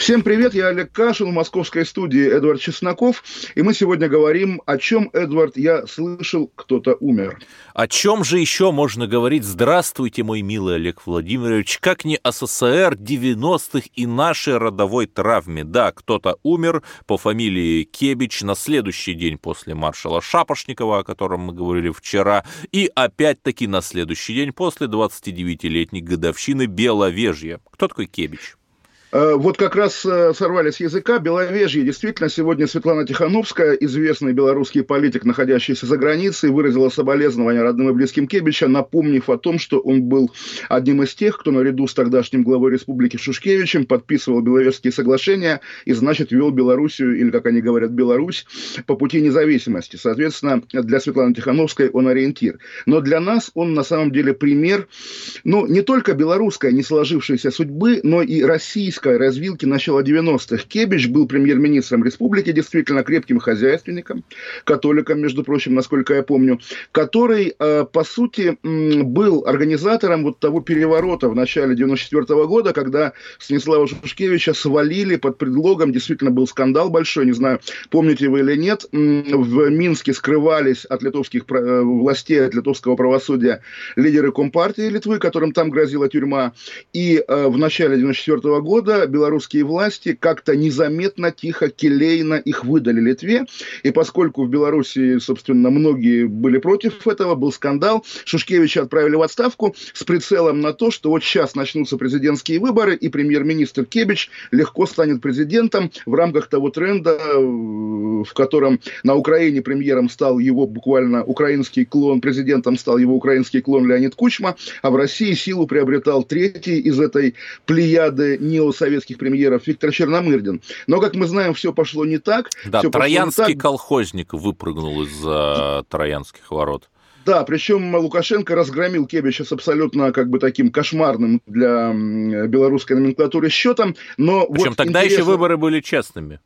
Всем привет, я Олег Кашин, в московской студии Эдвард Чесноков, и мы сегодня говорим, о чем, Эдвард, я слышал, кто-то умер. О чем же еще можно говорить? Здравствуйте, мой милый Олег Владимирович. Как не о СССР 90-х и нашей родовой травме. Да, кто-то умер по фамилии Кебич на следующий день после маршала Шапошникова, о котором мы говорили вчера, и опять-таки на следующий день после 29-летней годовщины Беловежья. Кто такой Кебич? Э, вот как раз э, сорвали с языка Беловежье. Действительно, сегодня Светлана Тихановская, известный белорусский политик, находящийся за границей, выразила соболезнования родным и близким Кебича, напомнив о том, что он был одним из тех, кто наряду с тогдашним главой республики Шушкевичем подписывал Беловежские соглашения и, значит, вел Белоруссию, или, как они говорят, Беларусь, по пути независимости. Соответственно, для Светланы Тихановской он ориентир. Но для нас он на самом деле пример, ну, не только белорусской не сложившейся судьбы, но и российской политической развилки начала 90-х. Кебич был премьер-министром республики, действительно крепким хозяйственником, католиком, между прочим, насколько я помню, который, э, по сути, был организатором вот того переворота в начале 94 -го года, когда Станислава Шушкевича свалили под предлогом, действительно был скандал большой, не знаю, помните вы или нет, в Минске скрывались от литовских э, властей, от литовского правосудия лидеры Компартии Литвы, которым там грозила тюрьма, и э, в начале 94 -го года года белорусские власти как-то незаметно, тихо, келейно их выдали Литве. И поскольку в Беларуси, собственно, многие были против этого, был скандал, Шушкевича отправили в отставку с прицелом на то, что вот сейчас начнутся президентские выборы, и премьер-министр Кебич легко станет президентом в рамках того тренда, в котором на Украине премьером стал его буквально украинский клон, президентом стал его украинский клон Леонид Кучма, а в России силу приобретал третий из этой плеяды неос советских премьеров Виктор Черномырдин. Но, как мы знаем, все пошло не так. Да, троянский колхозник выпрыгнул из э, троянских ворот. Да, причем Лукашенко разгромил Кебича с абсолютно как бы таким кошмарным для белорусской номенклатуры счетом. Но Причем вот тогда интересно... еще выборы были честными.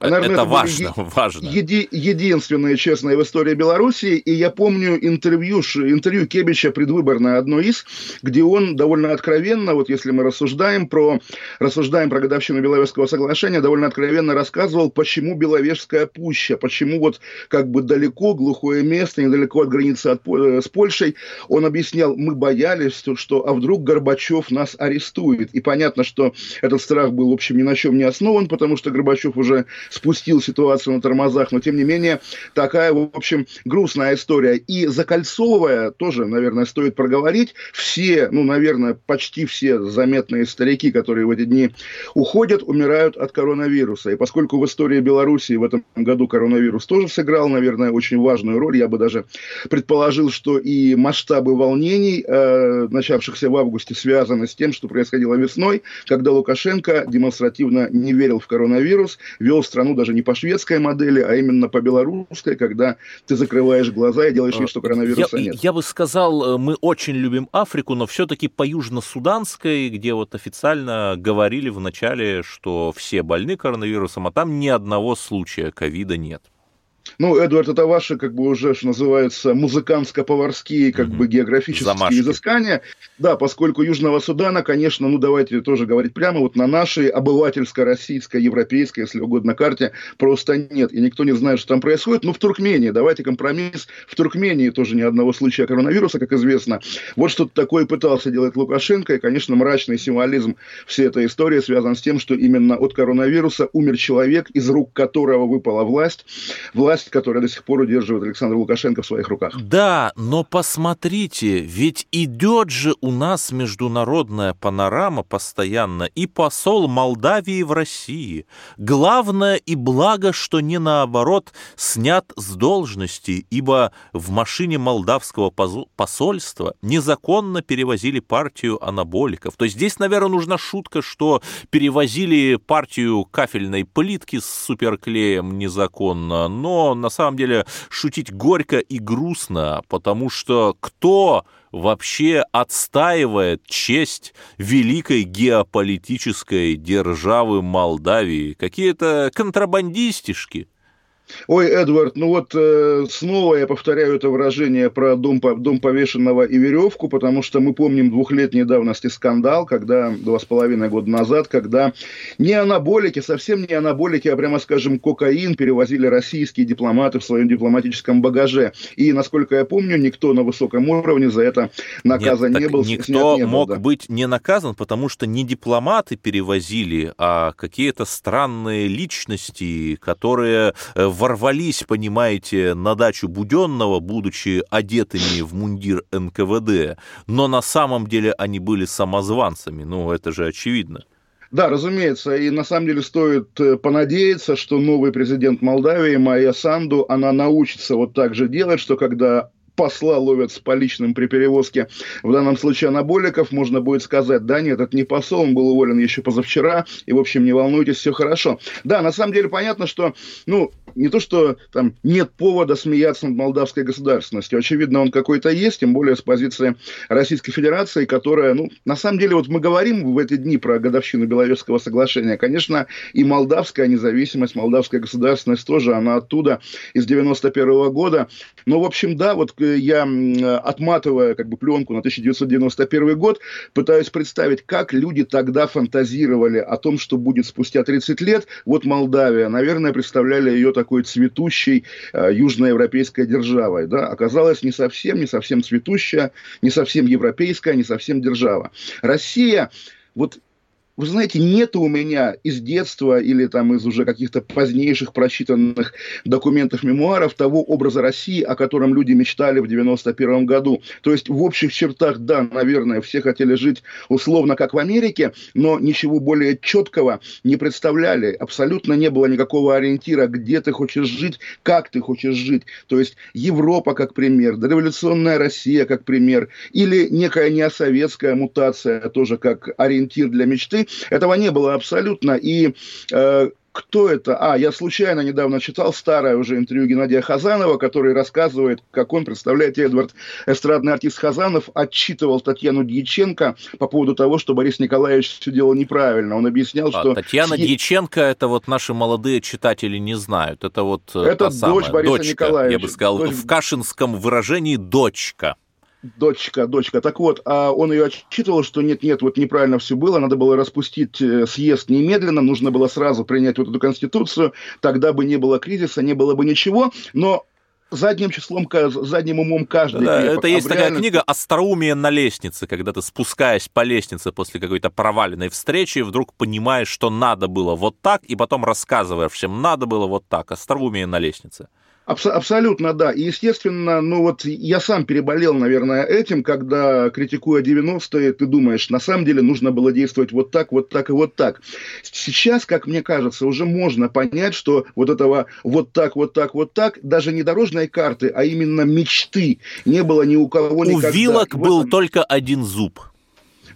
Наверное, это, это важно, е- важно. Еди- единственное честное в истории Беларуси. И я помню интервью, интервью Кебича предвыборное одно из, где он довольно откровенно, вот если мы рассуждаем про, рассуждаем про годовщину Беловежского соглашения, довольно откровенно рассказывал, почему Беловежская пуща, почему вот как бы далеко, глухое место, недалеко от границы от, э, с Польшей. Он объяснял, мы боялись, что а вдруг Горбачев нас арестует. И понятно, что этот страх был, в общем, ни на чем не основан, потому что Горбачев уже спустил ситуацию на тормозах, но тем не менее такая, в общем, грустная история. И закольцовывая, тоже, наверное, стоит проговорить, все, ну, наверное, почти все заметные старики, которые в эти дни уходят, умирают от коронавируса. И поскольку в истории Беларуси в этом году коронавирус тоже сыграл, наверное, очень важную роль, я бы даже предположил, что и масштабы волнений, э, начавшихся в августе, связаны с тем, что происходило весной, когда Лукашенко демонстративно не верил в коронавирус, вел страну даже не по шведской модели, а именно по белорусской, когда ты закрываешь глаза и делаешь вид, что коронавируса я, нет. Я бы сказал, э, мы очень любим Африку, но все-таки по южно-суданской, где вот официально говорили в начале, что все больны коронавирусом, а там ни одного случая ковида нет. Ну, Эдвард, это ваши, как бы уже, что называется, музыканско-поварские, как бы географические Замашки. изыскания. Да, поскольку Южного Судана, конечно, ну, давайте тоже говорить прямо, вот на нашей обывательско-российской, европейской, если угодно, карте просто нет. И никто не знает, что там происходит. Но в Туркмении, давайте компромисс, в Туркмении тоже ни одного случая коронавируса, как известно. Вот что-то такое пытался делать Лукашенко. И, конечно, мрачный символизм всей этой истории связан с тем, что именно от коронавируса умер человек, из рук которого выпала власть. Власть, которая до сих пор удерживает Александр Лукашенко в своих руках. Да, но посмотрите, ведь идет же у нас международная панорама постоянно, и посол Молдавии в России. Главное и благо, что не наоборот снят с должности, ибо в машине молдавского посольства незаконно перевозили партию анаболиков. То есть здесь, наверное, нужна шутка, что перевозили партию кафельной плитки с суперклеем незаконно, но но на самом деле шутить горько и грустно, потому что кто вообще отстаивает честь великой геополитической державы Молдавии? Какие-то контрабандистишки. Ой, Эдвард, ну вот э, снова я повторяю это выражение про дом, дом повешенного и веревку, потому что мы помним двухлетней давности скандал, когда два с половиной года назад, когда не анаболики, совсем не анаболики, а прямо скажем кокаин перевозили российские дипломаты в своем дипломатическом багаже. И, насколько я помню, никто на высоком уровне за это наказан Нет, не был. Никто не мог был, да. быть не наказан, потому что не дипломаты перевозили, а какие-то странные личности, которые э, ворвались, понимаете, на дачу Буденного, будучи одетыми в мундир НКВД, но на самом деле они были самозванцами, ну это же очевидно. Да, разумеется, и на самом деле стоит э, понадеяться, что новый президент Молдавии, Майя Санду, она научится вот так же делать, что когда посла ловят с поличным при перевозке, в данном случае анаболиков, можно будет сказать, да нет, это не посол, он был уволен еще позавчера, и, в общем, не волнуйтесь, все хорошо. Да, на самом деле понятно, что, ну, не то, что там нет повода смеяться над молдавской государственностью, очевидно, он какой-то есть, тем более с позиции Российской Федерации, которая, ну, на самом деле, вот мы говорим в эти дни про годовщину Беловежского соглашения, конечно, и молдавская независимость, молдавская государственность тоже, она оттуда, из 91 -го года, но, в общем, да, вот я, отматывая как бы пленку на 1991 год, пытаюсь представить, как люди тогда фантазировали о том, что будет спустя 30 лет. Вот Молдавия, наверное, представляли ее такой цветущей э, южноевропейской державой. Да? Оказалось, не совсем, не совсем цветущая, не совсем европейская, не совсем держава. Россия вот вы знаете, нет у меня из детства или там из уже каких-то позднейших прочитанных документов, мемуаров того образа России, о котором люди мечтали в 91 году. То есть в общих чертах, да, наверное, все хотели жить условно как в Америке, но ничего более четкого не представляли. Абсолютно не было никакого ориентира, где ты хочешь жить, как ты хочешь жить. То есть Европа как пример, дореволюционная Россия как пример, или некая неосоветская мутация тоже как ориентир для мечты. Этого не было абсолютно. И э, кто это? А, я случайно недавно читал старое уже интервью Геннадия Хазанова, который рассказывает, как он, представляете, Эдвард, эстрадный артист Хазанов, отчитывал Татьяну Дьяченко по поводу того, что Борис Николаевич все делал неправильно. Он объяснял, а, что... Татьяна с... Дьяченко, это вот наши молодые читатели не знают. Это вот э, Это дочь самая, Бориса дочка, Николаевича. Я бы сказал, дочь... в кашинском выражении «дочка». Дочка, дочка. Так вот, а он ее отчитывал, что нет-нет, вот неправильно все было, надо было распустить э, съезд немедленно, нужно было сразу принять вот эту конституцию, тогда бы не было кризиса, не было бы ничего, но задним числом, задним умом каждый. Да, крепок. это есть а такая книга «Остроумие на лестнице», когда ты, спускаясь по лестнице после какой-то проваленной встречи, вдруг понимаешь, что надо было вот так, и потом рассказываешь всем, надо было вот так. Остроумие на лестнице. Абс- абсолютно, да. И, естественно, ну вот я сам переболел, наверное, этим, когда, критикуя 90-е, ты думаешь, на самом деле нужно было действовать вот так, вот так и вот так. Сейчас, как мне кажется, уже можно понять, что вот этого вот так, вот так, вот так, даже не дорожной карты, а именно мечты не было ни у кого никогда. У вилок был только один зуб.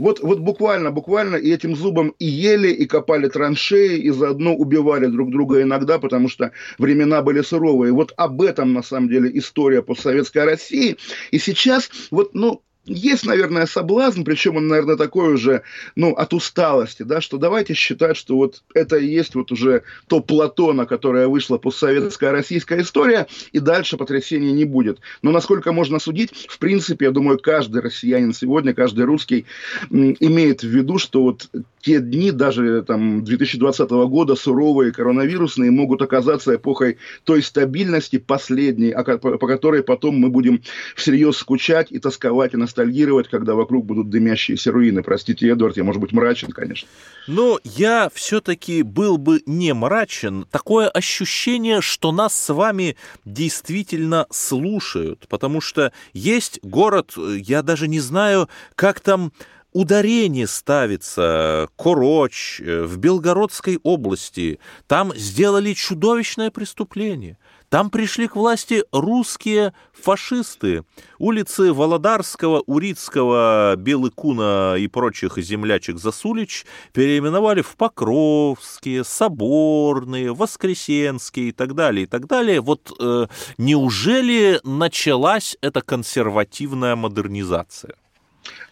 Вот, вот буквально, буквально и этим зубом и ели, и копали траншеи, и заодно убивали друг друга иногда, потому что времена были суровые. Вот об этом, на самом деле, история постсоветской России. И сейчас, вот, ну, есть, наверное, соблазн, причем он, наверное, такой уже, ну, от усталости, да, что давайте считать, что вот это и есть вот уже то плато, на которое вышла постсоветская российская история, и дальше потрясений не будет. Но насколько можно судить, в принципе, я думаю, каждый россиянин сегодня, каждый русский имеет в виду, что вот те дни, даже там 2020 года, суровые, коронавирусные, могут оказаться эпохой той стабильности последней, по которой потом мы будем всерьез скучать и тосковать и ностальгировать, когда вокруг будут дымящиеся руины. Простите, Эдвард, я, может быть, мрачен, конечно. Но я все-таки был бы не мрачен. Такое ощущение, что нас с вами действительно слушают, потому что есть город, я даже не знаю, как там ударение ставится, Короч, в Белгородской области. Там сделали чудовищное преступление. Там пришли к власти русские фашисты. Улицы Володарского, Урицкого, Белыкуна и прочих землячек Засулич переименовали в Покровские, Соборные, Воскресенские и так далее, и так далее. Вот э, неужели началась эта консервативная модернизация?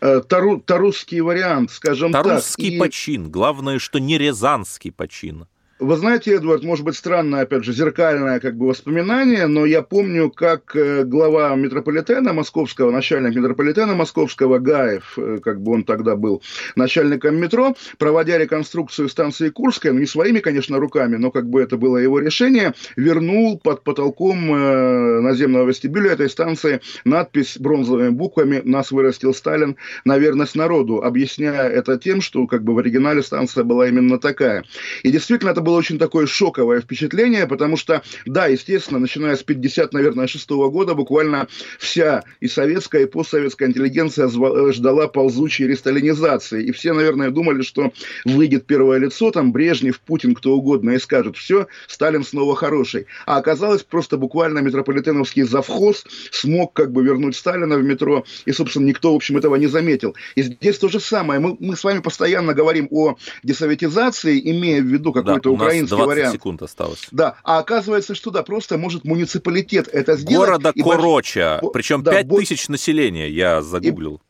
Э, тару, тарусский вариант, скажем Тарусский так. И... почин. Главное, что не рязанский почин. Вы знаете, Эдвард, может быть, странное, опять же, зеркальное как бы воспоминание, но я помню, как э, глава метрополитена московского, начальник метрополитена московского, Гаев, э, как бы он тогда был начальником метро, проводя реконструкцию станции Курская, ну, не своими, конечно, руками, но как бы это было его решение, вернул под потолком э, наземного вестибюля этой станции надпись бронзовыми буквами «Нас вырастил Сталин на верность народу», объясняя это тем, что как бы в оригинале станция была именно такая. И действительно, это был было очень такое шоковое впечатление, потому что, да, естественно, начиная с 50, наверное, шестого года, буквально вся и советская, и постсоветская интеллигенция ждала ползучей ресталинизации. И все, наверное, думали, что выйдет первое лицо, там Брежнев, Путин, кто угодно, и скажет, все, Сталин снова хороший. А оказалось, просто буквально метрополитеновский завхоз смог как бы вернуть Сталина в метро, и, собственно, никто, в общем, этого не заметил. И здесь то же самое. Мы, мы с вами постоянно говорим о десоветизации, имея в виду какой-то да, украинский 20 вариант. секунд осталось. Да, а оказывается, что да, просто может муниципалитет это сделать. Города Короча, больш... причем да, 5 бо... тысяч населения, я загуглил.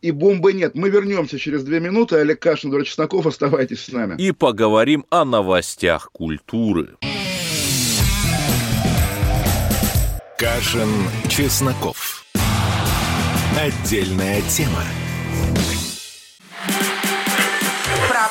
И... и бомбы нет. Мы вернемся через две минуты. Олег Кашин, Дора Чесноков, оставайтесь с нами. И поговорим о новостях культуры. Кашин, Чесноков. Отдельная тема.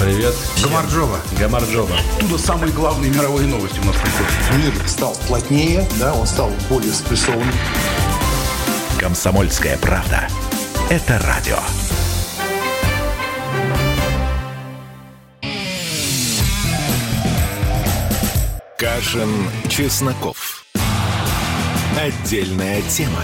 Привет. Гамарджова. Гамарджова. Оттуда самые главные мировые новости у нас приходят. Мир стал плотнее, да, он стал более спрессованным. Комсомольская правда. Это радио. Кашин, Чесноков. Отдельная тема.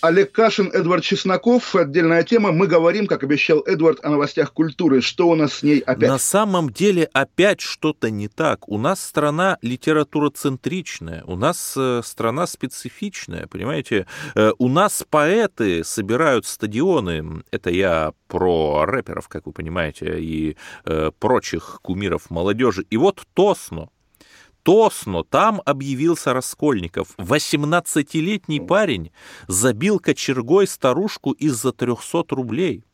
Олег Кашин, Эдвард Чесноков. Отдельная тема. Мы говорим, как обещал Эдвард, о новостях культуры. Что у нас с ней опять? На самом деле опять что-то не так. У нас страна литературоцентричная, у нас э, страна специфичная, понимаете? Э, у нас поэты собирают стадионы. Это я про рэперов, как вы понимаете, и э, прочих кумиров молодежи. И вот Тосно, Тосно, там объявился Раскольников. 18-летний парень забил кочергой старушку из-за 300 рублей.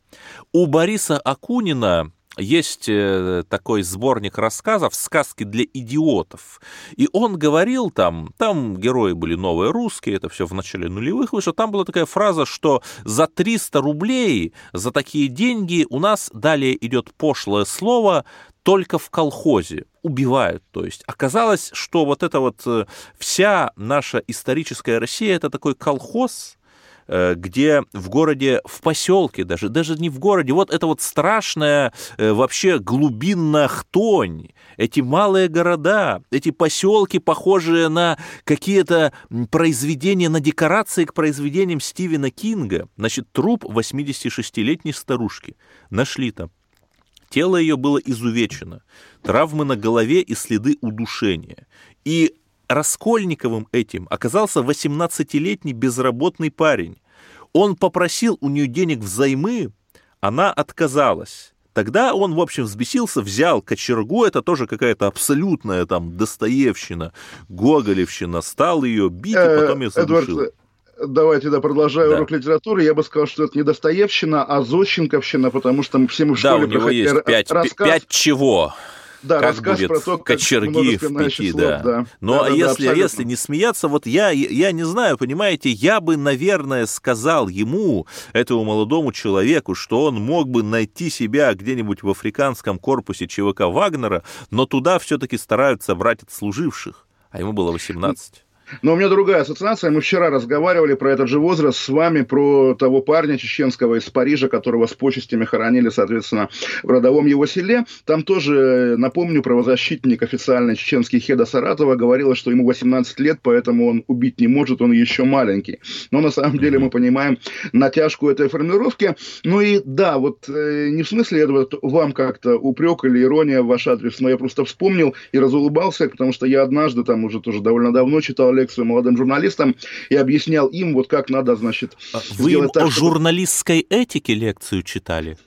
У Бориса Акунина есть э, такой сборник рассказов «Сказки для идиотов». И он говорил там, там герои были новые русские, это все в начале нулевых вышло, там была такая фраза, что за 300 рублей, за такие деньги у нас далее идет пошлое слово только в колхозе, убивают, то есть. Оказалось, что вот эта вот э, вся наша историческая Россия, это такой колхоз, где в городе, в поселке даже, даже не в городе, вот это вот страшная э, вообще глубинная хтонь, эти малые города, эти поселки, похожие на какие-то произведения, на декорации к произведениям Стивена Кинга. Значит, труп 86-летней старушки нашли там. Тело ее было изувечено, травмы на голове и следы удушения. И Раскольниковым этим оказался 18-летний безработный парень. Он попросил у нее денег взаймы, она отказалась. Тогда он, в общем, взбесился, взял кочергу, это тоже какая-то абсолютная там Достоевщина, Гоголевщина, стал ее бить, и э, потом ее задушил. Эдвард, давайте, да, продолжаю да. урок литературы, я бы сказал, что это не Достоевщина, а Зощенковщина, потому что мы все мы в школе Да, у него есть пять, рассказ... пять чего. Да, как будет про то, как кочерги в пяти, слов, да. да. Ну, да, а да, если, да, если не смеяться, вот я, я не знаю, понимаете, я бы, наверное, сказал ему, этому молодому человеку, что он мог бы найти себя где-нибудь в африканском корпусе ЧВК Вагнера, но туда все-таки стараются брать отслуживших, а ему было 18. Но у меня другая ассоциация. Мы вчера разговаривали про этот же возраст с вами, про того парня чеченского из Парижа, которого с почестями хоронили, соответственно, в родовом его селе. Там тоже, напомню, правозащитник официальный чеченский Хеда Саратова говорила, что ему 18 лет, поэтому он убить не может, он еще маленький. Но на самом деле мы понимаем натяжку этой формулировки. Ну и да, вот э, не в смысле этого вам как-то упрек или ирония в ваш адрес, но я просто вспомнил и разулыбался, потому что я однажды, там уже тоже довольно давно читал лекцию молодым журналистам и объяснял им, вот как надо, значит, а Вы им так, о чтобы... журналистской этике лекцию читали?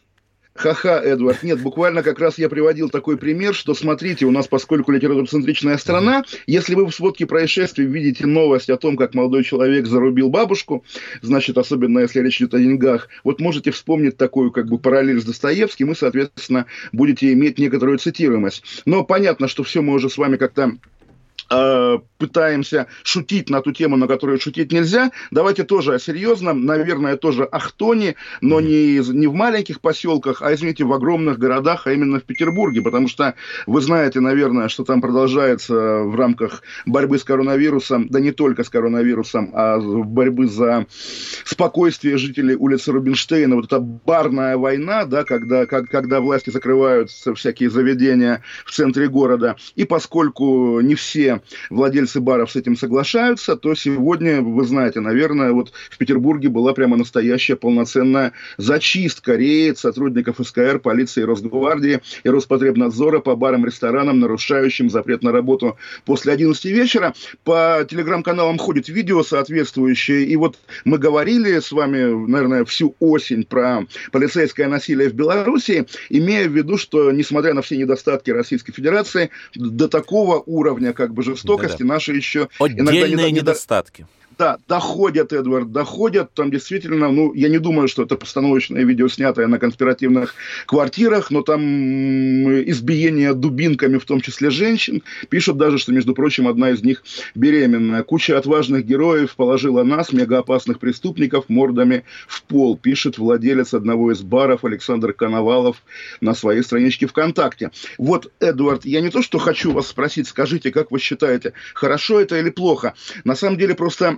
Ха-ха, Эдвард. Нет, буквально как раз я приводил такой пример, что смотрите, у нас, поскольку литературоцентричная страна, если вы в сводке происшествий видите новость о том, как молодой человек зарубил бабушку, значит, особенно если речь идет о деньгах, вот можете вспомнить такую как бы параллель с Достоевским, и, соответственно, будете иметь некоторую цитируемость. Но понятно, что все мы уже с вами как-то Э, пытаемся шутить на ту тему, на которую шутить нельзя. Давайте тоже о серьезном, наверное, тоже о Хтоне, но не, не в маленьких поселках, а, извините, в огромных городах, а именно в Петербурге, потому что вы знаете, наверное, что там продолжается в рамках борьбы с коронавирусом, да не только с коронавирусом, а борьбы за спокойствие жителей улицы Рубинштейна, вот эта барная война, да, когда, как, когда власти закрывают всякие заведения в центре города, и поскольку не все владельцы баров с этим соглашаются, то сегодня, вы знаете, наверное, вот в Петербурге была прямо настоящая полноценная зачистка рейд сотрудников СКР, полиции, Росгвардии и Роспотребнадзора по барам, ресторанам, нарушающим запрет на работу после 11 вечера. По телеграм-каналам ходит видео соответствующее, и вот мы говорили с вами, наверное, всю осень про полицейское насилие в Беларуси, имея в виду, что, несмотря на все недостатки Российской Федерации, до такого уровня как бы жестокости, да-да. наши еще Отдельные иногда не, недостатки да, доходят, Эдвард, доходят. Там действительно, ну, я не думаю, что это постановочное видео, снятое на конспиративных квартирах, но там избиение дубинками, в том числе женщин. Пишут даже, что, между прочим, одна из них беременная. Куча отважных героев положила нас, мегаопасных преступников, мордами в пол, пишет владелец одного из баров Александр Коновалов на своей страничке ВКонтакте. Вот, Эдвард, я не то, что хочу вас спросить, скажите, как вы считаете, хорошо это или плохо? На самом деле, просто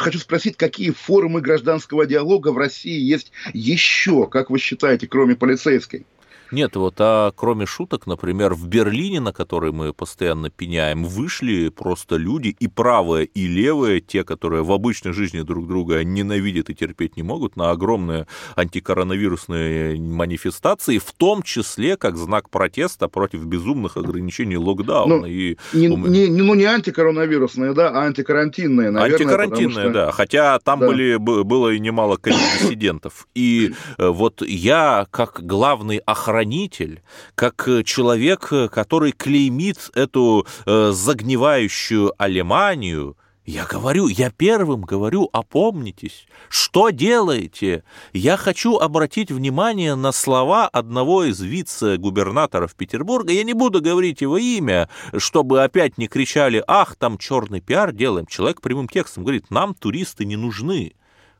хочу спросить, какие формы гражданского диалога в России есть еще, как вы считаете, кроме полицейской? Нет, вот, а кроме шуток, например, в Берлине, на который мы постоянно пеняем, вышли просто люди и правые, и левые, те, которые в обычной жизни друг друга ненавидят и терпеть не могут, на огромные антикоронавирусные манифестации, в том числе как знак протеста против безумных ограничений локдауна. Ну, и... не, не, ну, не антикоронавирусные, да, а антикарантинные, наверное. Антикарантинные, что... да, хотя там да. были, было и немало диссидентов. И э, вот я, как главный охранник хранитель, как э, человек, э, который клеймит эту э, загнивающую Алеманию, я говорю, я первым говорю, опомнитесь, что делаете? Я хочу обратить внимание на слова одного из вице-губернаторов Петербурга. Я не буду говорить его имя, чтобы опять не кричали, ах, там черный пиар делаем. Человек прямым текстом говорит, нам туристы не нужны.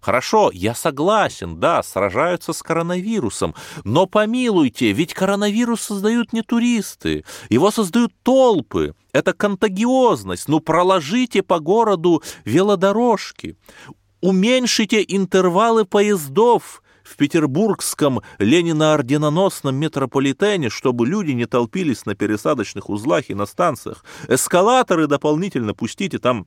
Хорошо, я согласен, да, сражаются с коронавирусом, но помилуйте, ведь коронавирус создают не туристы, его создают толпы. Это контагиозность. Ну, проложите по городу велодорожки, уменьшите интервалы поездов, в петербургском Ленина-орденоносном метрополитене, чтобы люди не толпились на пересадочных узлах и на станциях. Эскалаторы дополнительно пустите, там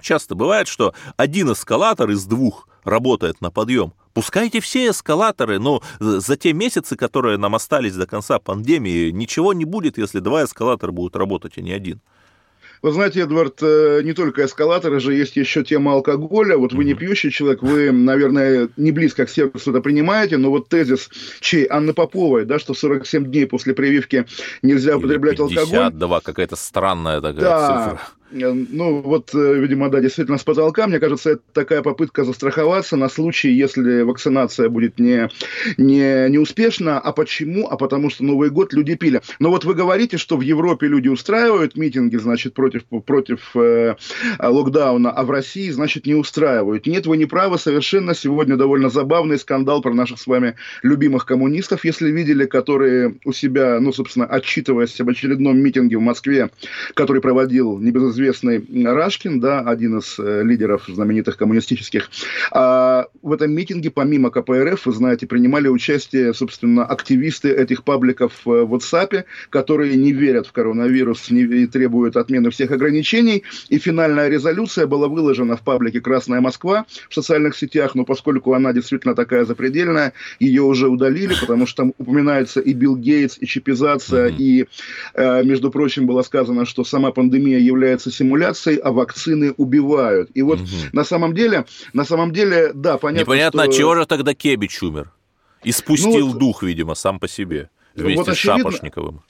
часто бывает, что один эскалатор из двух работает на подъем. Пускайте все эскалаторы, но за те месяцы, которые нам остались до конца пандемии, ничего не будет, если два эскалатора будут работать, а не один. Вы знаете, Эдвард, э, не только эскалаторы же, есть еще тема алкоголя. Вот вы не пьющий человек, вы, наверное, не близко к сердцу это принимаете, но вот тезис чей Анны Поповой, да, что 47 дней после прививки нельзя употреблять Или 52, алкоголь. 52, какая-то странная такая да. цифра. Э, ну, вот, э, видимо, да, действительно с потолка. Мне кажется, это такая попытка застраховаться на случай, если вакцинация будет не, не, не успешна. А почему? А потому что Новый год люди пили. Но вот вы говорите, что в Европе люди устраивают митинги, значит, против, против э, локдауна, а в России, значит, не устраивают. Нет, вы не правы совершенно. Сегодня довольно забавный скандал про наших с вами любимых коммунистов, если видели, которые у себя, ну, собственно, отчитываясь об очередном митинге в Москве, который проводил небезызвестный известный Рашкин, да, один из э, лидеров знаменитых коммунистических. А в этом митинге, помимо КПРФ, вы знаете, принимали участие, собственно, активисты этих пабликов в WhatsApp, которые не верят в коронавирус и требуют отмены всех ограничений. И финальная резолюция была выложена в паблике «Красная Москва» в социальных сетях, но поскольку она действительно такая запредельная, ее уже удалили, потому что там упоминается и Билл Гейтс, и чипизация, mm-hmm. и, э, между прочим, было сказано, что сама пандемия является симуляцией, а вакцины убивают. И вот mm-hmm. на самом деле, на самом деле, да, понятно, Непонятно, что... чего же тогда Кебич умер? И спустил ну, дух, видимо, сам по себе вместе вот, очевидно, с Шапошниковым.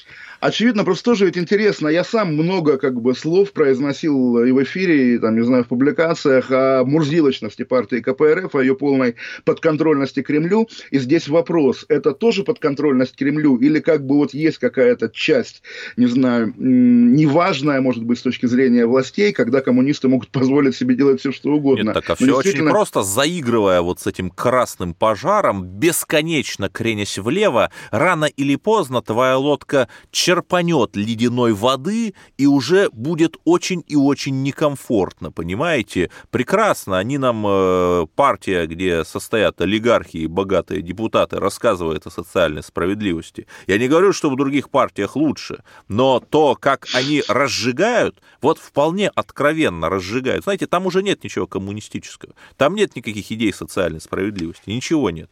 Очевидно, просто тоже ведь интересно. Я сам много как бы слов произносил и в эфире, и, там, не знаю, в публикациях о мурзилочности партии КПРФ, о ее полной подконтрольности Кремлю. И здесь вопрос, это тоже подконтрольность Кремлю или как бы вот есть какая-то часть, не знаю, неважная, может быть, с точки зрения властей, когда коммунисты могут позволить себе делать все, что угодно. Нет, так а все действительно... очень просто, заигрывая вот с этим красным пожаром, бесконечно кренясь влево, рано или поздно твоя лодка черпанет ледяной воды, и уже будет очень и очень некомфортно, понимаете? Прекрасно, они нам, э, партия, где состоят олигархи и богатые депутаты, рассказывает о социальной справедливости. Я не говорю, что в других партиях лучше, но то, как они разжигают, вот вполне откровенно разжигают. Знаете, там уже нет ничего коммунистического, там нет никаких идей социальной справедливости, ничего нет.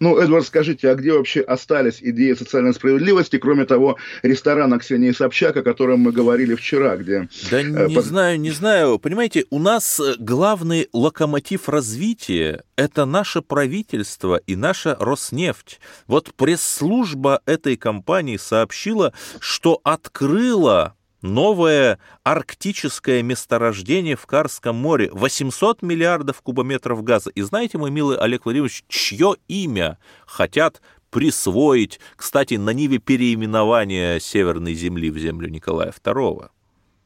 Ну, Эдвард, скажите, а где вообще остались идеи социальной справедливости, кроме того ресторана Ксении Собчак, о котором мы говорили вчера, где... Да э, не под... знаю, не знаю. Понимаете, у нас э, главный локомотив развития – это наше правительство и наша Роснефть. Вот пресс-служба этой компании сообщила, что открыла новое арктическое месторождение в Карском море. 800 миллиардов кубометров газа. И знаете, мой милый Олег Владимирович, чье имя хотят присвоить, кстати, на ниве переименования Северной Земли в землю Николая II?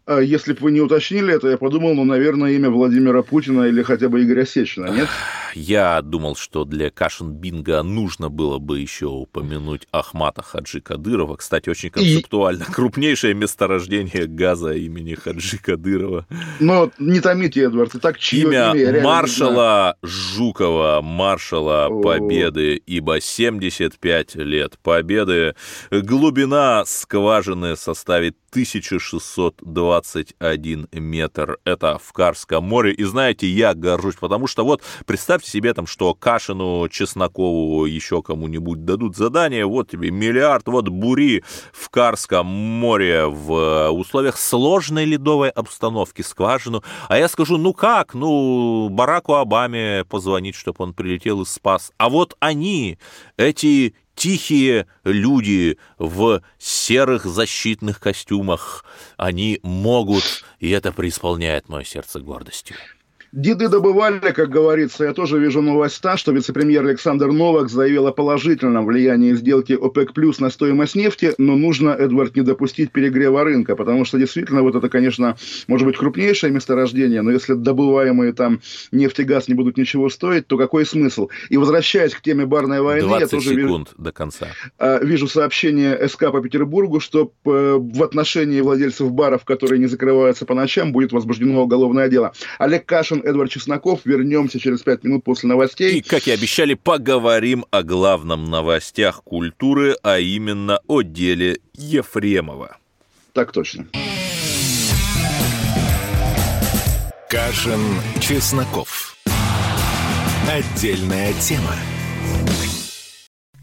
А если бы вы не уточнили это, я подумал, ну, наверное, имя Владимира Путина или хотя бы Игоря Сечина, нет? Я думал, что для Кашин Бинга нужно было бы еще упомянуть Ахмата Хаджи Кадырова. Кстати, очень концептуально. И... Крупнейшее месторождение газа имени Хаджи Кадырова. Но не томите, Эдвард, и так чье имя, имя маршала Жукова, маршала О. Победы, ибо 75 лет Победы. Глубина скважины составит 1621 метр. Это в Карском море. И знаете, я горжусь, потому что вот представьте себе там, что Кашину, Чеснокову, еще кому-нибудь дадут задание, вот тебе миллиард, вот бури в Карском море в условиях сложной ледовой обстановки скважину. А я скажу, ну как, ну Бараку Обаме позвонить, чтобы он прилетел и спас. А вот они, эти тихие люди в серых защитных костюмах, они могут, и это преисполняет мое сердце гордостью. Деды добывали, как говорится. Я тоже вижу новость та, что вице-премьер Александр Новак заявил о положительном влиянии сделки ОПЕК плюс на стоимость нефти, но нужно, Эдвард, не допустить перегрева рынка, потому что действительно вот это, конечно, может быть крупнейшее месторождение, но если добываемые там нефть и газ не будут ничего стоить, то какой смысл? И возвращаясь к теме барной войны, я тоже секунд вижу, до конца. А, вижу сообщение СК по Петербургу, что э, в отношении владельцев баров, которые не закрываются по ночам, будет возбуждено уголовное дело. Олег Кашин Эдвард Чесноков. Вернемся через пять минут после новостей. И, как и обещали, поговорим о главном новостях культуры, а именно о деле Ефремова. Так точно. Кашин, Чесноков. Отдельная тема.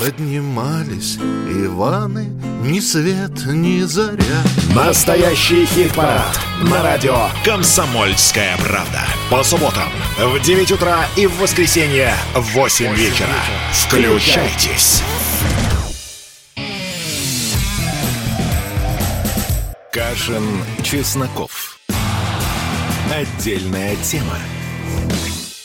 Поднимались Иваны, ни свет, ни заря. Настоящий хит-парад на радио «Комсомольская правда». По субботам в 9 утра и в воскресенье в 8 вечера. Включайтесь. Кашин, Чесноков. Отдельная тема.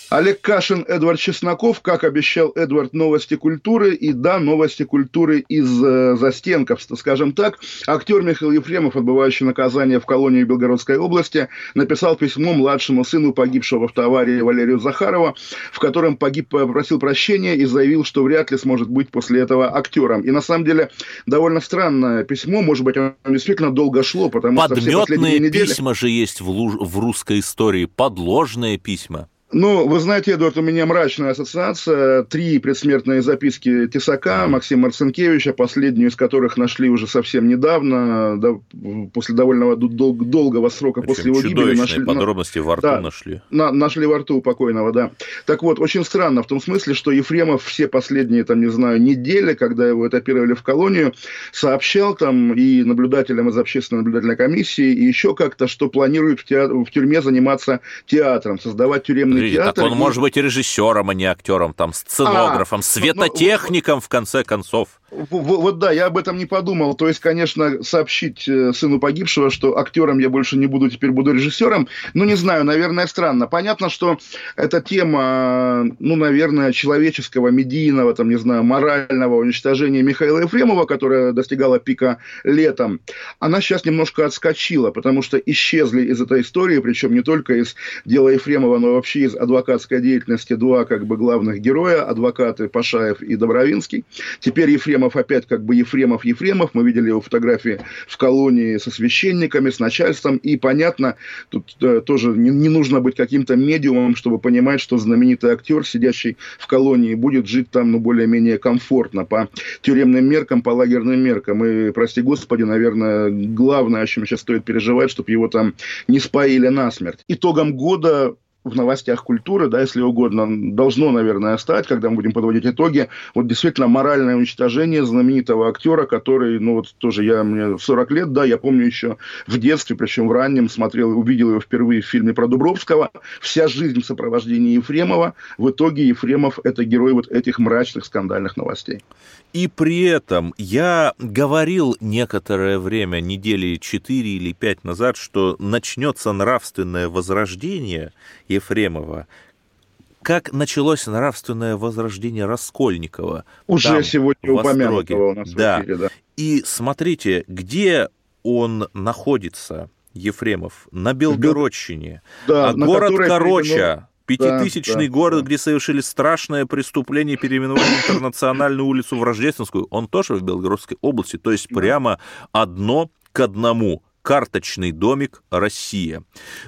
Олег Кашин, Эдвард Чесноков, как обещал Эдвард, новости культуры. И да, новости культуры из э, застенков, скажем так. Актер Михаил Ефремов, отбывающий наказание в колонии Белгородской области, написал письмо младшему сыну погибшего в автоаварии Валерию Захарова, в котором погиб попросил прощения и заявил, что вряд ли сможет быть после этого актером. И на самом деле довольно странное письмо, может быть, оно действительно долго шло, потому Подметные что все последние недели... письма же есть в, лу- в русской истории, подложные письма. Ну, вы знаете, Эдуард, у меня мрачная ассоциация. Три предсмертные записки Тесака, Максима Марцинкевича, последнюю из которых нашли уже совсем недавно, да, после довольно дол- долгого срока Причем после его гибели. Нашли, подробности во рту да, нашли. На, нашли во рту покойного, да. Так вот, очень странно в том смысле, что Ефремов все последние, там, не знаю, недели, когда его этапировали в колонию, сообщал там и наблюдателям из общественной наблюдательной комиссии, и еще как-то, что планирует в, театр, в тюрьме заниматься театром, создавать тюремный Подождите, театр. Так он и... может быть режиссером, а не актером, там, сценографом, А, светотехником, в конце концов. Вот да, я об этом не подумал. То есть, конечно, сообщить э, сыну погибшего, что актером я больше не буду, теперь буду режиссером, ну, не знаю, наверное, странно. Понятно, что эта тема, ну, наверное, человеческого, медийного, там, не знаю, морального уничтожения Михаила Ефремова, которая достигала пика летом, она сейчас немножко отскочила, потому что исчезли из этой истории, причем не только из дела Ефремова, но вообще из адвокатской деятельности два как бы главных героя, адвокаты Пашаев и Добровинский. Теперь Ефремов опять как бы Ефремов Ефремов. Мы видели его фотографии в колонии со священниками, с начальством. И понятно, тут э, тоже не, не нужно быть каким-то медиумом, чтобы понимать, что знаменитый актер, сидящий в колонии, будет жить там ну, более-менее комфортно по тюремным меркам, по лагерным меркам. И, прости господи, наверное, главное, о чем сейчас стоит переживать, чтобы его там не споили насмерть. Итогом года в новостях культуры, да, если угодно, должно, наверное, стать, когда мы будем подводить итоги, вот действительно моральное уничтожение знаменитого актера, который, ну вот тоже я, мне 40 лет, да, я помню еще в детстве, причем в раннем, смотрел, увидел его впервые в фильме про Дубровского, вся жизнь в сопровождении Ефремова, в итоге Ефремов это герой вот этих мрачных скандальных новостей. И при этом я говорил некоторое время, недели 4 или 5 назад, что начнется нравственное возрождение Ефремова, как началось нравственное возрождение Раскольникова. Уже там, сегодня упомянутого у нас да. в эфире, да. И смотрите, где он находится, Ефремов? На Белгородчине. Да, а на город Короча, пятитысячный Да, да, город, да. где совершили страшное преступление, переименовали интернациональную улицу в Рождественскую, он тоже в Белгородской области, то есть прямо одно к одному карточный домик «Россия».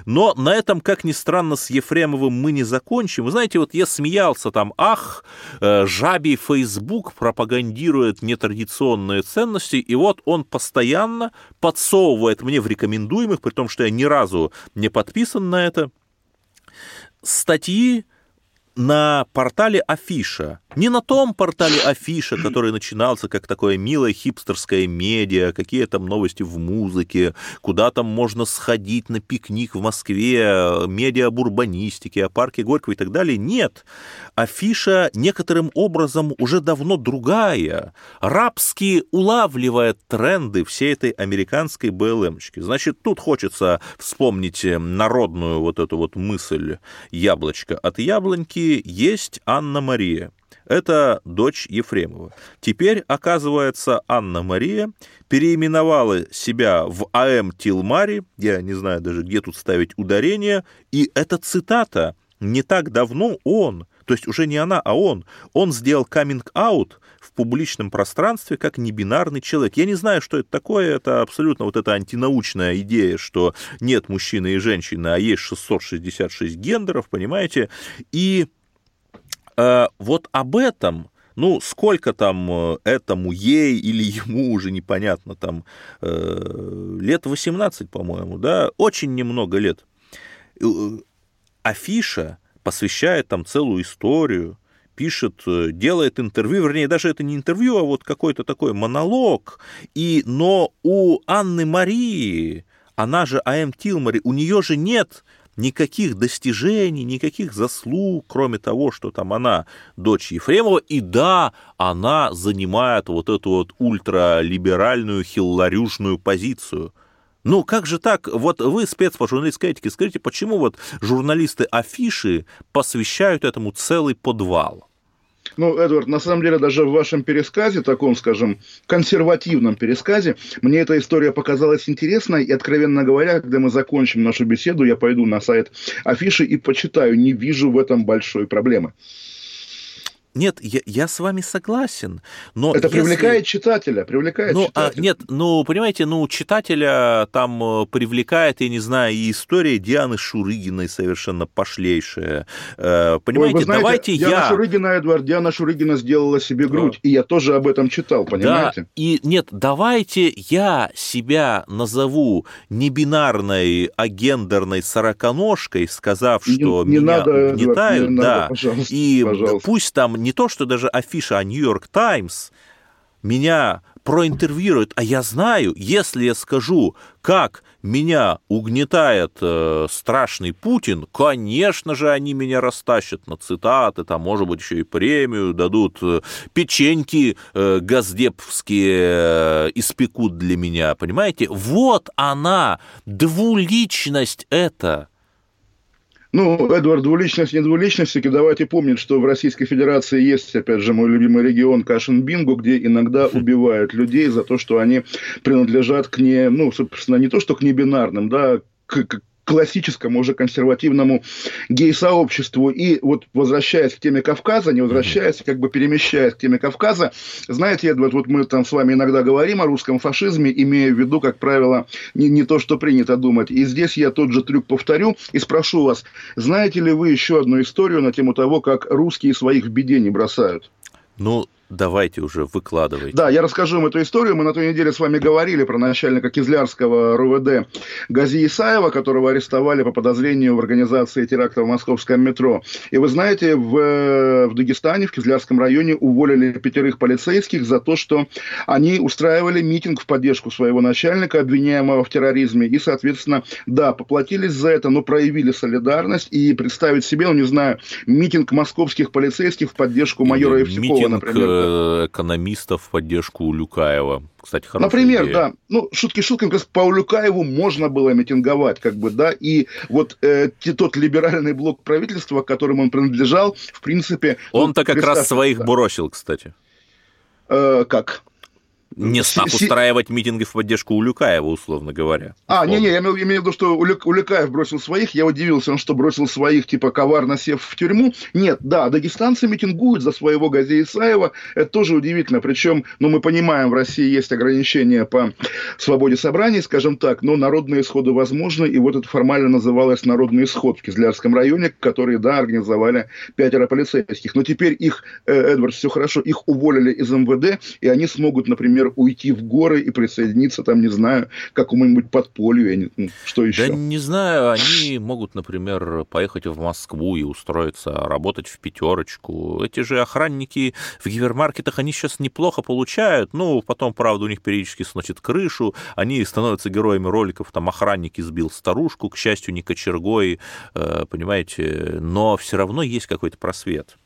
Но на этом, как ни странно, с Ефремовым мы не закончим. Вы знаете, вот я смеялся там, ах, э, жабий Facebook пропагандирует нетрадиционные ценности, и вот он постоянно подсовывает мне в рекомендуемых, при том, что я ни разу не подписан на это, статьи на портале Афиша. Не на том портале Афиша, который начинался как такое милое хипстерское медиа, какие там новости в музыке, куда там можно сходить на пикник в Москве, медиа об урбанистике, о парке Горького и так далее. Нет. Афиша некоторым образом уже давно другая, рабски улавливает тренды всей этой американской БЛМочки. Значит, тут хочется вспомнить народную вот эту вот мысль «яблочко от яблоньки» есть Анна-Мария. Это дочь Ефремова. Теперь, оказывается, Анна-Мария переименовала себя в А.М. Тилмари, я не знаю даже, где тут ставить ударение, и это цитата. Не так давно он, то есть уже не она, а он, он сделал каминг-аут в публичном пространстве как небинарный человек. Я не знаю, что это такое, это абсолютно вот эта антинаучная идея, что нет мужчины и женщины, а есть 666 гендеров, понимаете, и э, вот об этом, ну, сколько там э, этому ей или ему уже непонятно, там э, лет 18, по-моему, да, очень немного лет. Афиша посвящает там целую историю, пишет, делает интервью, вернее, даже это не интервью, а вот какой-то такой монолог. И, но у Анны Марии, она же А.М. Тилмари, у нее же нет никаких достижений, никаких заслуг, кроме того, что там она дочь Ефремова, и да, она занимает вот эту вот ультралиберальную хилларюшную позицию. Ну, как же так? Вот вы спец по журналистской этике, скажите, почему вот журналисты афиши посвящают этому целый подвал? Ну, Эдвард, на самом деле, даже в вашем пересказе, таком, скажем, консервативном пересказе, мне эта история показалась интересной, и, откровенно говоря, когда мы закончим нашу беседу, я пойду на сайт афиши и почитаю, не вижу в этом большой проблемы. Нет, я, я с вами согласен, но это если... привлекает читателя, привлекает ну, читателя. А, нет, ну понимаете, ну читателя там э, привлекает, я не знаю, и история Дианы Шурыгиной совершенно пошлейшая. Э, понимаете, Ой, знаете, давайте Диана я. Шурыгина, Эдвард, Диана Шурыгина сделала себе грудь, да. и я тоже об этом читал, понимаете? Да, и нет, давайте я себя назову не бинарной, а гендерной сороконожкой, сказав, что не, не меня надо, угнетают, Эдвард, не да, надо, пожалуйста, и пожалуйста. пусть там не то, что даже афиша, а Нью-Йорк Таймс меня проинтервьюирует, а я знаю, если я скажу, как меня угнетает э, страшный Путин, конечно же, они меня растащат на цитаты, там, может быть, еще и премию дадут, э, печеньки э, газдеповские э, испекут для меня, понимаете? Вот она, двуличность это. Ну, Эдвард, двуличность, не двуличность, все-таки давайте помнить, что в Российской Федерации есть, опять же, мой любимый регион Кашин-Бинго, где иногда убивают людей за то, что они принадлежат к не, ну, собственно, не то, что к небинарным, да, к, к классическому, уже консервативному гей-сообществу. И вот возвращаясь к теме Кавказа, не возвращаясь, как бы перемещаясь к теме Кавказа, знаете, Эдвард, вот мы там с вами иногда говорим о русском фашизме, имея в виду, как правило, не, не то, что принято думать. И здесь я тот же трюк повторю и спрошу вас, знаете ли вы еще одну историю на тему того, как русские своих в беде не бросают? Ну, Давайте уже выкладывайте. Да, я расскажу вам эту историю. Мы на той неделе с вами говорили про начальника Кизлярского РУВД Гази Исаева, которого арестовали по подозрению в организации теракта в московском метро. И вы знаете, в, в Дагестане, в Кизлярском районе уволили пятерых полицейских за то, что они устраивали митинг в поддержку своего начальника, обвиняемого в терроризме. И, соответственно, да, поплатились за это, но проявили солидарность. И представить себе, ну, не знаю, митинг московских полицейских в поддержку майора Евсюкова, например экономистов в поддержку Улюкаева. Кстати, хорошая Например, идея. да. Ну, шутки шутками, как раз по Улюкаеву можно было митинговать, как бы, да, и вот э, тот либеральный блок правительства, к которому он принадлежал, в принципе... Он-то ну, как раз своих да. бросил, кстати. Э, как? Не став устраивать митинги в поддержку Улюкаева, условно говоря. А, не-не, я имею, имею в виду, что Улю, Улюкаев бросил своих, я удивился, он что, бросил своих, типа, коварно сев в тюрьму? Нет, да, дагестанцы митингуют за своего Гази Исаева, это тоже удивительно, причем, ну, мы понимаем, в России есть ограничения по свободе собраний, скажем так, но народные исходы возможны, и вот это формально называлось народный исход в Кизлярском районе, который, да, организовали пятеро полицейских, но теперь их, э, Эдвард, все хорошо, их уволили из МВД, и они смогут, например, уйти в горы и присоединиться там, не знаю, к какому-нибудь подполью, я не, ну, что еще? Да не знаю, они могут, например, поехать в Москву и устроиться, работать в пятерочку. Эти же охранники в гипермаркетах, они сейчас неплохо получают, ну, потом, правда, у них периодически сносит крышу, они становятся героями роликов, там, охранник избил старушку, к счастью, не кочергой, понимаете, но все равно есть какой-то просвет.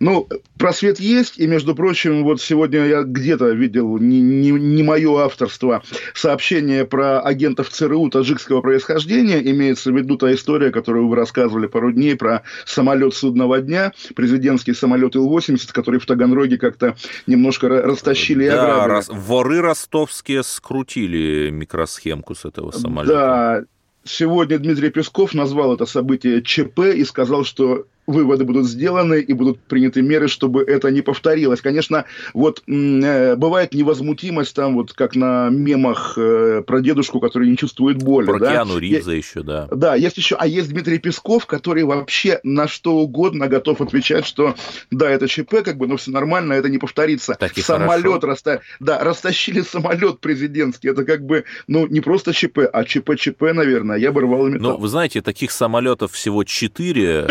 Ну, просвет есть, и, между прочим, вот сегодня я где-то видел, не, не, не мое авторство, сообщение про агентов ЦРУ таджикского происхождения, имеется в виду та история, которую вы рассказывали пару дней, про самолет судного дня, президентский самолет Ил-80, который в Таганроге как-то немножко растащили да, и ограбили. Рас... воры ростовские скрутили микросхемку с этого самолета. Да, сегодня Дмитрий Песков назвал это событие ЧП и сказал, что выводы будут сделаны и будут приняты меры, чтобы это не повторилось. Конечно, вот э, бывает невозмутимость там, вот как на мемах э, про дедушку, который не чувствует боли. Про да? Киану Ривза еще, да. Да, есть еще, а есть Дмитрий Песков, который вообще на что угодно готов отвечать, что да, это ЧП, как бы, но все нормально, это не повторится. Так самолет раста... да, растащили самолет президентский, это как бы, ну, не просто ЧП, а ЧП-ЧП, наверное, я бы рвал металл. Ну, вы знаете, таких самолетов всего четыре,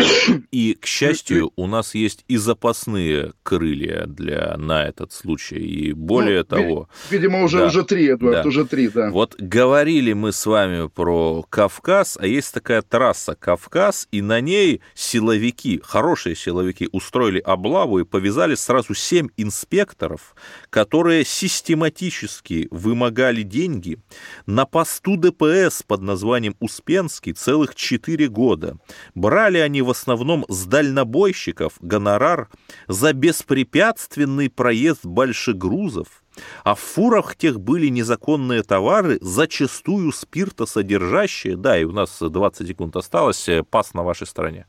и И, к счастью, у нас есть и запасные крылья для, на этот случай. И более ну, того... Видимо, уже, да, уже три, Эдвард, да. уже три, да. Вот говорили мы с вами про Кавказ, а есть такая трасса Кавказ, и на ней силовики, хорошие силовики, устроили облаву и повязали сразу семь инспекторов, которые систематически вымогали деньги на посту ДПС под названием Успенский целых четыре года. Брали они в основном с дальнобойщиков гонорар за беспрепятственный проезд большегрузов, а в фурах тех были незаконные товары, зачастую спиртосодержащие. Да, и у нас 20 секунд осталось, пас на вашей стороне.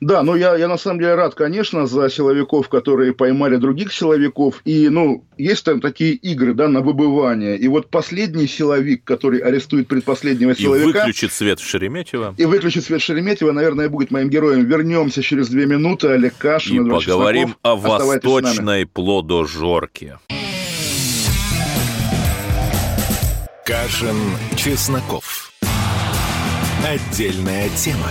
Да, ну я, я на самом деле рад, конечно, за силовиков, которые поймали других силовиков. И, ну, есть там такие игры, да, на выбывание. И вот последний силовик, который арестует предпоследнего силовика... И выключит свет в Шереметьево. И выключит свет в Шереметьево, наверное, будет моим героем. Вернемся через две минуты. Олег Кашин. И поговорим Чесноков. о восточной плодожорке. Кашин, Чесноков. Отдельная тема.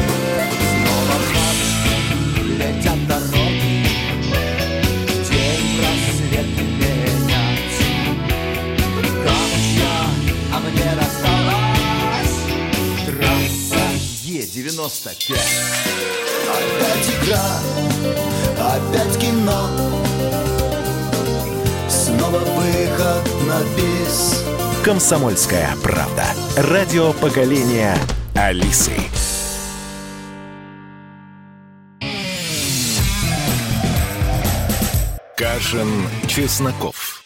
Е95 Опять игра, опять кино Снова выход на бис Комсомольская правда. Радио поколения Алисы. Кашин, Чесноков.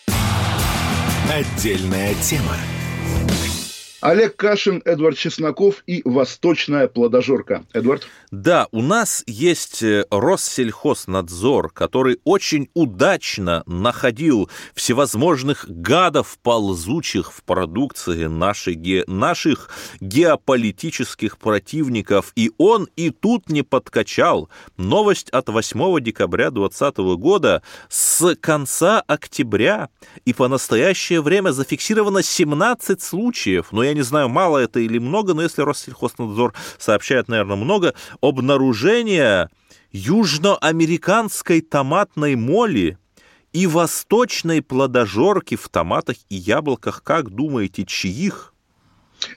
Отдельная тема. Олег Кашин, Эдвард Чесноков и «Восточная плодожорка». Эдвард? Да, у нас есть э, Россельхознадзор, который очень удачно находил всевозможных гадов, ползучих в продукции нашей, ге... наших геополитических противников, и он и тут не подкачал. Новость от 8 декабря 2020 года с конца октября, и по настоящее время зафиксировано 17 случаев, но я не знаю, мало это или много, но если Россельхознадзор сообщает, наверное, много, обнаружения южноамериканской томатной моли и восточной плодожорки в томатах и яблоках. Как думаете, чьих?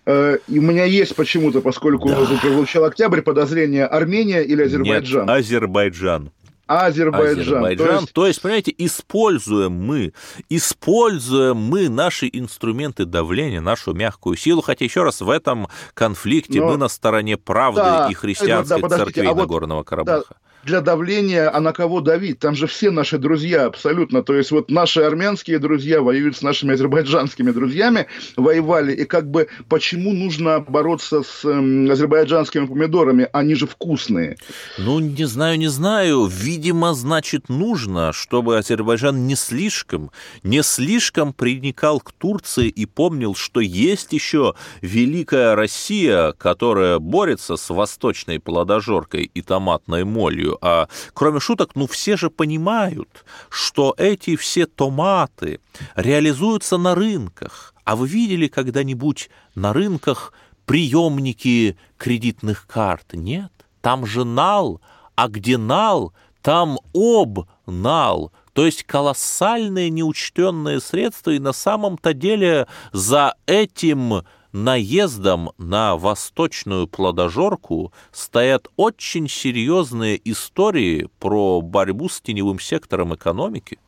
Э, и у меня есть почему-то, поскольку да. прозвучал октябрь, подозрение Армения или Азербайджан? Нет, Азербайджан. Азербайджан. Азербайджан. То есть... то есть, понимаете, используем мы, используем мы наши инструменты давления, нашу мягкую силу, хотя еще раз в этом конфликте Но... мы на стороне правды да, и христианской да, церкви а Нагорного вот, Карабаха. Да, для давления, а на кого давить? Там же все наши друзья абсолютно. То есть вот наши армянские друзья воюют с нашими азербайджанскими друзьями, воевали. И как бы почему нужно бороться с э, азербайджанскими помидорами? Они же вкусные. Ну, не знаю, не знаю. Видимо, значит, нужно, чтобы Азербайджан не слишком, не слишком приникал к Турции и помнил, что есть еще великая Россия, которая борется с восточной плодожоркой и томатной молью, а кроме шуток, ну все же понимают, что эти все томаты реализуются на рынках. А вы видели когда-нибудь на рынках приемники кредитных карт? Нет, там же нал, а где нал, там об нал. То есть колоссальные неучтенные средства, и на самом-то деле за этим наездом на восточную плодожорку стоят очень серьезные истории про борьбу с теневым сектором экономики.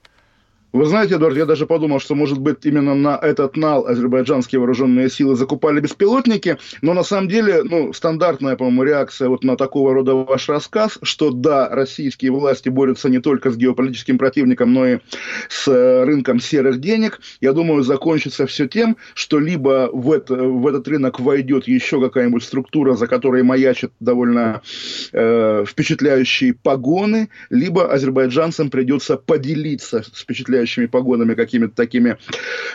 Вы знаете, Эдуард, я даже подумал, что, может быть, именно на этот НАЛ азербайджанские вооруженные силы закупали беспилотники, но на самом деле, ну, стандартная, по-моему, реакция вот на такого рода ваш рассказ, что да, российские власти борются не только с геополитическим противником, но и с э, рынком серых денег, я думаю, закончится все тем, что либо в, это, в этот рынок войдет еще какая-нибудь структура, за которой маячат довольно э, впечатляющие погоны, либо азербайджанцам придется поделиться с впечатляющими сверкающими погонами, какими-то такими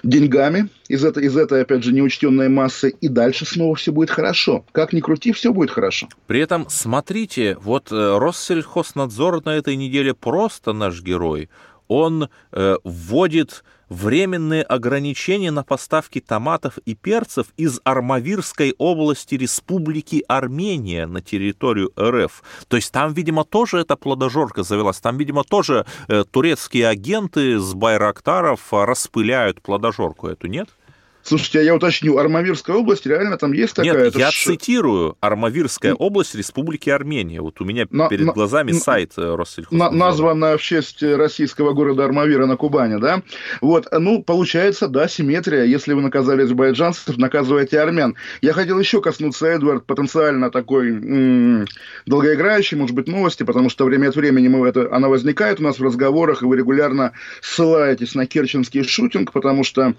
деньгами из этой, из этой, опять же, неучтенной массы, и дальше снова все будет хорошо. Как ни крути, все будет хорошо. При этом, смотрите, вот э, Россельхознадзор на этой неделе просто наш герой. Он э, вводит временные ограничения на поставки томатов и перцев из Армавирской области Республики Армения на территорию РФ. То есть там, видимо, тоже эта плодожорка завелась. Там, видимо, тоже э, турецкие агенты с Байрактаров распыляют плодожорку эту, нет? Слушайте, а я уточню, Армавирская область, реально там есть такая? Нет, я ш... цитирую, Армавирская ну, область Республики Армения. Вот у меня на, перед на, глазами на, сайт э, Россельхознадзора. названа в честь российского города Армавира на Кубани, да? Вот, ну, получается, да, симметрия. Если вы наказали азербайджанцев, наказываете армян. Я хотел еще коснуться, Эдвард, потенциально такой м- долгоиграющей, может быть, новости, потому что время от времени мы это, она возникает у нас в разговорах, и вы регулярно ссылаетесь на керченский шутинг, потому что,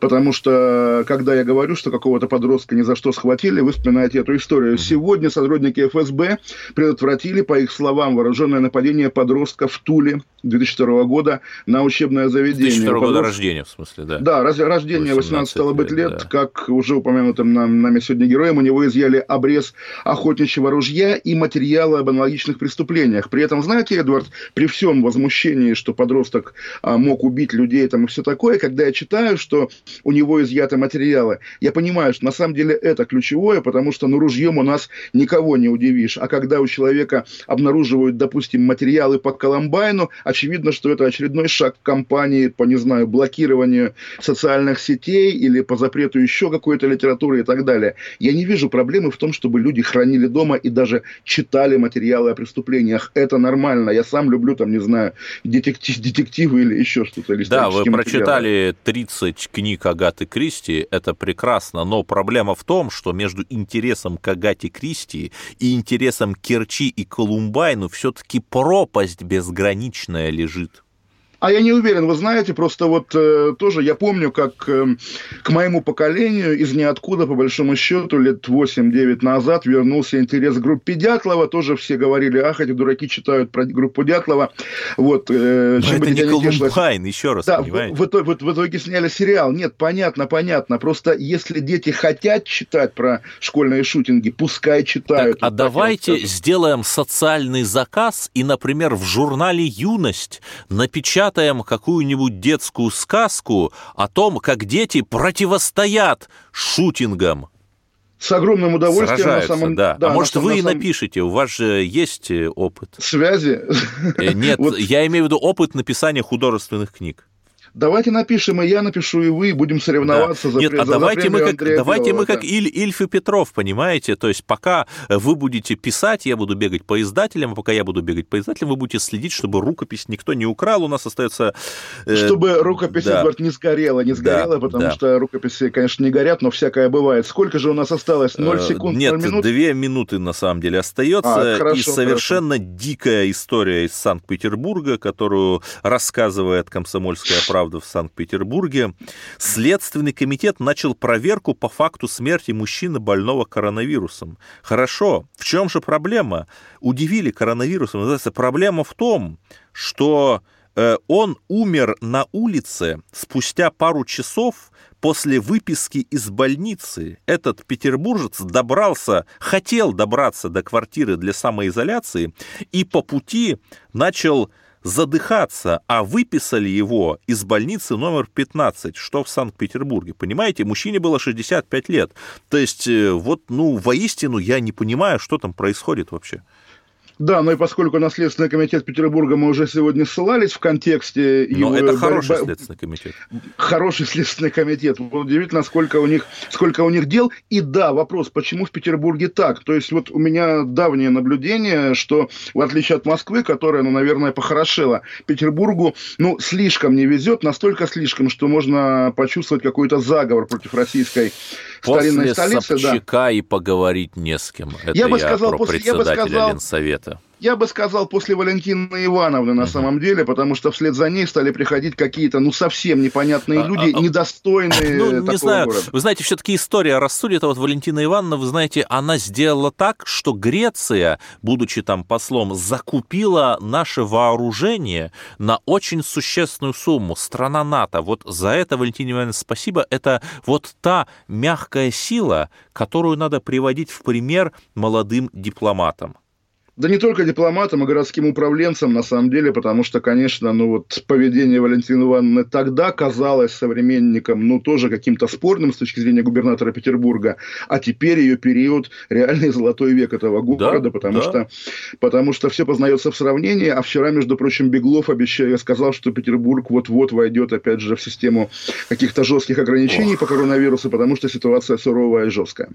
потому что Э, когда я говорю, что какого-то подростка ни за что схватили, вы вспоминаете эту историю. Сегодня сотрудники ФСБ предотвратили, по их словам, вооруженное нападение подростка в Туле 2002 года на учебное заведение. 2002 Подросток... года рождения, в смысле, да. Да, раз, рождение 18 стало быть лет, да. как уже упомянутым нам, нами сегодня героем, у него изъяли обрез охотничьего ружья и материалы об аналогичных преступлениях. При этом, знаете, Эдвард, при всем возмущении, что подросток а, мог убить людей там и все такое, когда я читаю, что у него изъяли изъяты материалы. Я понимаю, что на самом деле это ключевое, потому что ну, ружьем у нас никого не удивишь. А когда у человека обнаруживают, допустим, материалы по Коломбайну, очевидно, что это очередной шаг компании по, не знаю, блокированию социальных сетей или по запрету еще какой-то литературы и так далее. Я не вижу проблемы в том, чтобы люди хранили дома и даже читали материалы о преступлениях. Это нормально. Я сам люблю, там, не знаю, детектив, детективы или еще что-то. Да, вы прочитали 30 книг Агаты Кристи, Кристи, это прекрасно, но проблема в том, что между интересом к Агате Кристи и интересом Керчи и Колумбайну все-таки пропасть безграничная лежит. А я не уверен, вы знаете, просто вот э, тоже я помню, как э, к моему поколению из ниоткуда, по большому счету, лет 8-9 назад вернулся интерес к группе Дятлова. Тоже все говорили, ах, эти дураки читают про группу Дятлова. Вот, э, Но это не Колумбайн, еще раз, да, понимаете? В, в, в, в итоге сняли сериал. Нет, понятно, понятно. Просто если дети хотят читать про школьные шутинги, пускай читают. Так, а давайте сделаем социальный заказ и, например, в журнале «Юность» напечатаем напечатаем какую-нибудь детскую сказку о том, как дети противостоят шутингам. С огромным удовольствием. Сражаются, на самом... да. да. А может, вы и самом... напишите, у вас же есть э, опыт. Связи? Э, нет, вот. я имею в виду опыт написания художественных книг. Давайте напишем, и я напишу, и вы, будем соревноваться да. за Нет, а за давайте, мы как, давайте мы как Иль, Ильф и Петров, понимаете? То есть пока вы будете писать, я буду бегать по издателям, а пока я буду бегать по издателям, вы будете следить, чтобы рукопись никто не украл, у нас остается... Э, чтобы рукопись, да. Эдвард, не сгорела, не сгорела, да, потому да. что рукописи, конечно, не горят, но всякое бывает. Сколько же у нас осталось? 0 э, секунд, Нет, 0 минут? две минуты на самом деле остается, а, хорошо, и совершенно хорошо. дикая история из Санкт-Петербурга, которую рассказывает «Комсомольская правда» в Санкт-Петербурге, Петербурге Следственный комитет начал проверку по факту смерти мужчины, больного коронавирусом. Хорошо, в чем же проблема? Удивили коронавирусом. Называется, проблема в том, что э, он умер на улице спустя пару часов после выписки из больницы. Этот петербуржец добрался, хотел добраться до квартиры для самоизоляции и по пути начал задыхаться, а выписали его из больницы номер 15, что в Санкт-Петербурге. Понимаете, мужчине было 65 лет. То есть, э, вот, ну, воистину я не понимаю, что там происходит вообще. Да, но и поскольку на Следственный комитет Петербурга мы уже сегодня ссылались в контексте... Но его... это хороший борьба... Следственный комитет. Хороший Следственный комитет. Удивительно, сколько у, них, сколько у них дел. И да, вопрос, почему в Петербурге так? То есть вот у меня давнее наблюдение, что в отличие от Москвы, которая, ну, наверное, похорошела, Петербургу, ну, слишком не везет, настолько слишком, что можно почувствовать какой-то заговор против российской после старинной столицы. Собчака да. и поговорить не с кем. Это я, бы сказал, про после, председателя я бы сказал, Ленсовета. Я бы сказал, после Валентины Ивановны на самом деле, потому что вслед за ней стали приходить какие-то, ну, совсем непонятные а, люди, а, а, недостойные ну, не знаю. Города. Вы знаете, все-таки история рассудит, а вот Валентина Ивановна, вы знаете, она сделала так, что Греция, будучи там послом, закупила наше вооружение на очень существенную сумму. Страна НАТО. Вот за это, Валентине Ивановне, спасибо. Это вот та мягкая сила, которую надо приводить в пример молодым дипломатам. Да не только дипломатам, а городским управленцам, на самом деле, потому что, конечно, ну вот поведение Валентины Ивановны тогда казалось современникам, ну, тоже каким-то спорным с точки зрения губернатора Петербурга, а теперь ее период реальный золотой век этого города, да, потому, да. Что, потому что все познается в сравнении, а вчера, между прочим, Беглов обещал, сказал, что Петербург вот-вот войдет, опять же, в систему каких-то жестких ограничений Ох. по коронавирусу, потому что ситуация суровая и жесткая.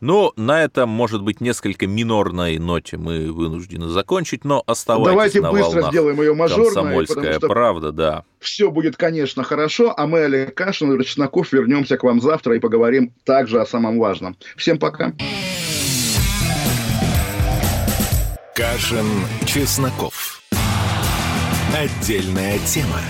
Ну, на этом, может быть, несколько минорной ноте мы вынуждены закончить, но оставайтесь Давайте на быстро волнах. сделаем ее мажорной. Комсомольская правда, да. Все будет, конечно, хорошо, а мы, Олег Кашин и Чесноков, вернемся к вам завтра и поговорим также о самом важном. Всем пока. Кашин, Чесноков. Отдельная тема.